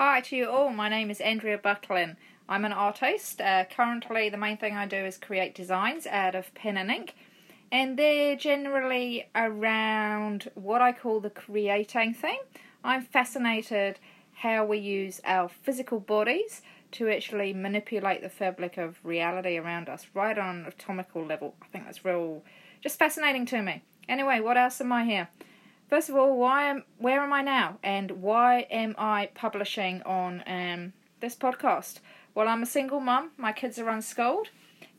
Hi to you all, my name is Andrea Butlin. I'm an artist. Uh, currently, the main thing I do is create designs out of pen and ink, and they're generally around what I call the creating thing. I'm fascinated how we use our physical bodies to actually manipulate the fabric of reality around us right on an atomical level. I think that's real, just fascinating to me. Anyway, what else am I here? First of all, why am where am I now, and why am I publishing on um, this podcast? Well, I'm a single mum. My kids are unschooled.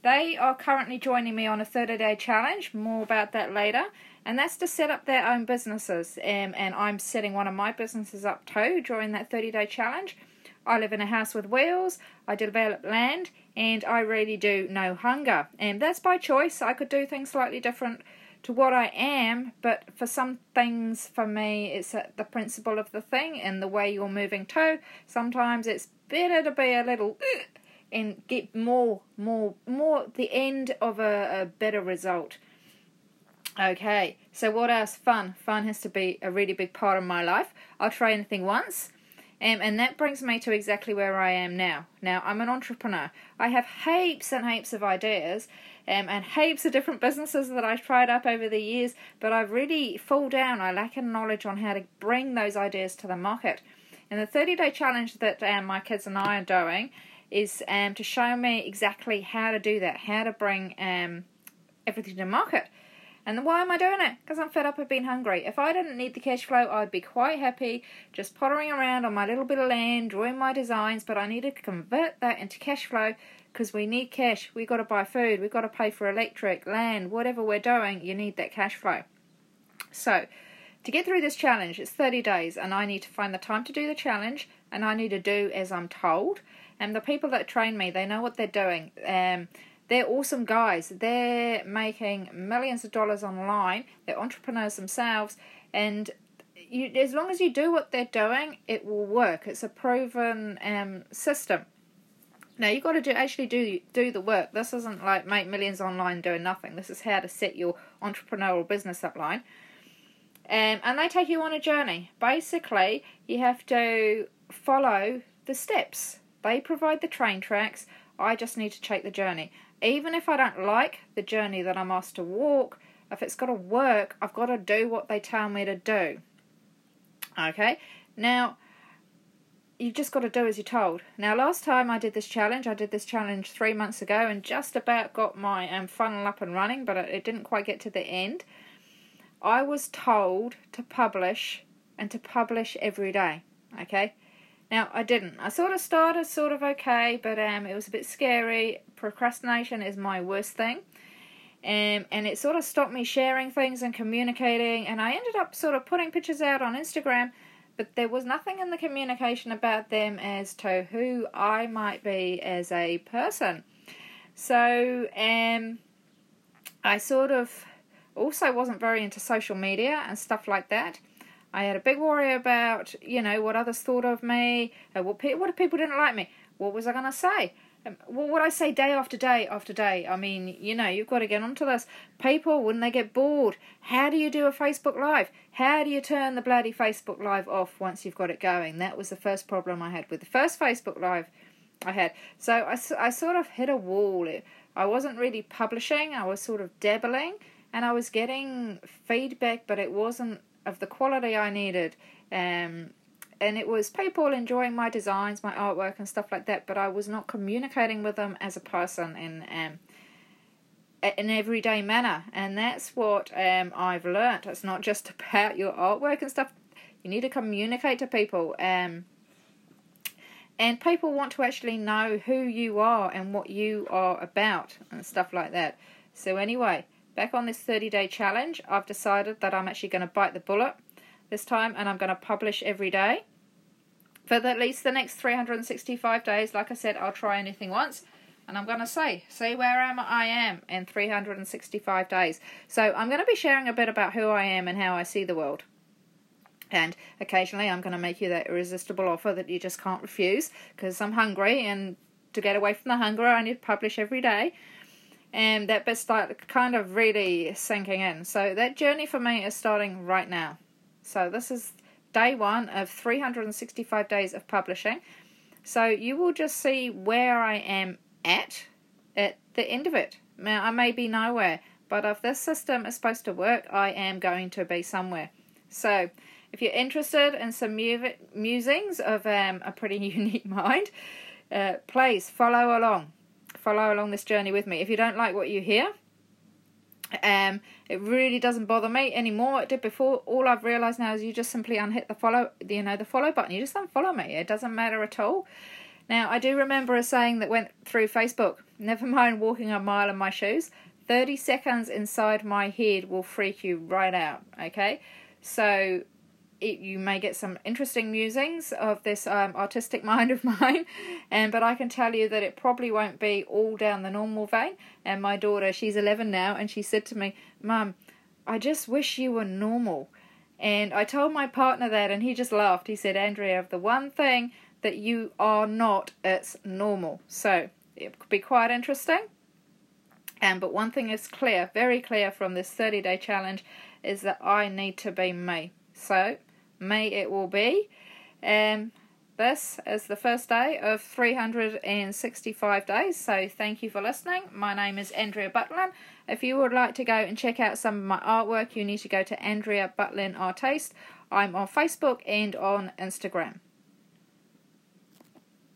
They are currently joining me on a 30 day challenge. More about that later. And that's to set up their own businesses. Um, and I'm setting one of my businesses up too during that 30 day challenge. I live in a house with wheels, I develop land, and I really do know hunger. And that's by choice. I could do things slightly different to what I am, but for some things, for me, it's the principle of the thing and the way you're moving to. Sometimes it's better to be a little and get more, more, more the end of a, a better result. Okay, so what else? Fun. Fun has to be a really big part of my life. I'll try anything once. Um, and that brings me to exactly where I am now. Now, I'm an entrepreneur. I have heaps and heaps of ideas um, and heaps of different businesses that I've tried up over the years, but I've really fall down. I lack knowledge on how to bring those ideas to the market. And the 30 day challenge that um, my kids and I are doing is um, to show me exactly how to do that, how to bring um, everything to market. And why am I doing it? Because I'm fed up of being hungry. If I didn't need the cash flow, I'd be quite happy just pottering around on my little bit of land, drawing my designs, but I need to convert that into cash flow because we need cash. We've got to buy food, we've got to pay for electric, land, whatever we're doing, you need that cash flow. So, to get through this challenge, it's 30 days, and I need to find the time to do the challenge, and I need to do as I'm told. And the people that train me, they know what they're doing. Um, they're awesome guys. They're making millions of dollars online. They're entrepreneurs themselves, and you, as long as you do what they're doing, it will work. It's a proven um, system. Now you've got to do actually do do the work. This isn't like make millions online doing nothing. This is how to set your entrepreneurial business up line. Um, and they take you on a journey. Basically, you have to follow the steps. They provide the train tracks. I just need to take the journey even if I don't like the journey that I'm asked to walk, if it's got to work, I've got to do what they tell me to do. Okay? Now, you've just got to do as you're told. Now, last time I did this challenge, I did this challenge three months ago and just about got my um, funnel up and running, but it didn't quite get to the end. I was told to publish and to publish every day. Okay? Now, I didn't. I sort of started sort of okay, but um, it was a bit scary. Procrastination is my worst thing. Um, and it sort of stopped me sharing things and communicating. And I ended up sort of putting pictures out on Instagram, but there was nothing in the communication about them as to who I might be as a person. So um, I sort of also wasn't very into social media and stuff like that. I had a big worry about, you know, what others thought of me, uh, what, pe- what if people didn't like me? What was I going to say? Um, what would I say day after day after day? I mean, you know, you've got to get onto this. People, when they get bored, how do you do a Facebook Live? How do you turn the bloody Facebook Live off once you've got it going? That was the first problem I had with the first Facebook Live I had. So I, I sort of hit a wall. I wasn't really publishing, I was sort of dabbling, and I was getting feedback, but it wasn't of the quality I needed. Um, and it was people enjoying my designs, my artwork, and stuff like that, but I was not communicating with them as a person in um, an everyday manner. And that's what um, I've learnt. It's not just about your artwork and stuff. You need to communicate to people. Um, and people want to actually know who you are and what you are about and stuff like that. So, anyway, back on this 30 day challenge, I've decided that I'm actually going to bite the bullet this time and I'm going to publish every day. For at least the next 365 days, like I said, I'll try anything once. And I'm going to say, see where am I am in 365 days. So I'm going to be sharing a bit about who I am and how I see the world. And occasionally I'm going to make you that irresistible offer that you just can't refuse because I'm hungry and to get away from the hunger I need to publish every day and that bit's like kind of really sinking in. So that journey for me is starting right now. So this is day one of 365 days of publishing. So you will just see where I am at at the end of it. Now, I may be nowhere, but if this system is supposed to work, I am going to be somewhere. So, if you're interested in some musings of um, a pretty unique mind, uh, please follow along. Follow along this journey with me. If you don't like what you hear, um, it really doesn't bother me anymore. It did before. All I've realised now is you just simply unhit the follow, you know, the follow button. You just unfollow me. It doesn't matter at all. Now, I do remember a saying that went through Facebook. Never mind walking a mile in my shoes. 30 seconds inside my head will freak you right out, okay? So it, you may get some interesting musings of this um, artistic mind of mine, and but I can tell you that it probably won't be all down the normal vein. And my daughter, she's 11 now, and she said to me, "Mum, I just wish you were normal." And I told my partner that, and he just laughed. He said, "Andrea, the one thing that you are not, it's normal." So it could be quite interesting. Um, but one thing is clear, very clear from this 30 day challenge, is that I need to be me. So May it will be. Um, this is the first day of 365 days, so thank you for listening. My name is Andrea Butlin. If you would like to go and check out some of my artwork, you need to go to Andrea Butlin Artiste. I'm on Facebook and on Instagram.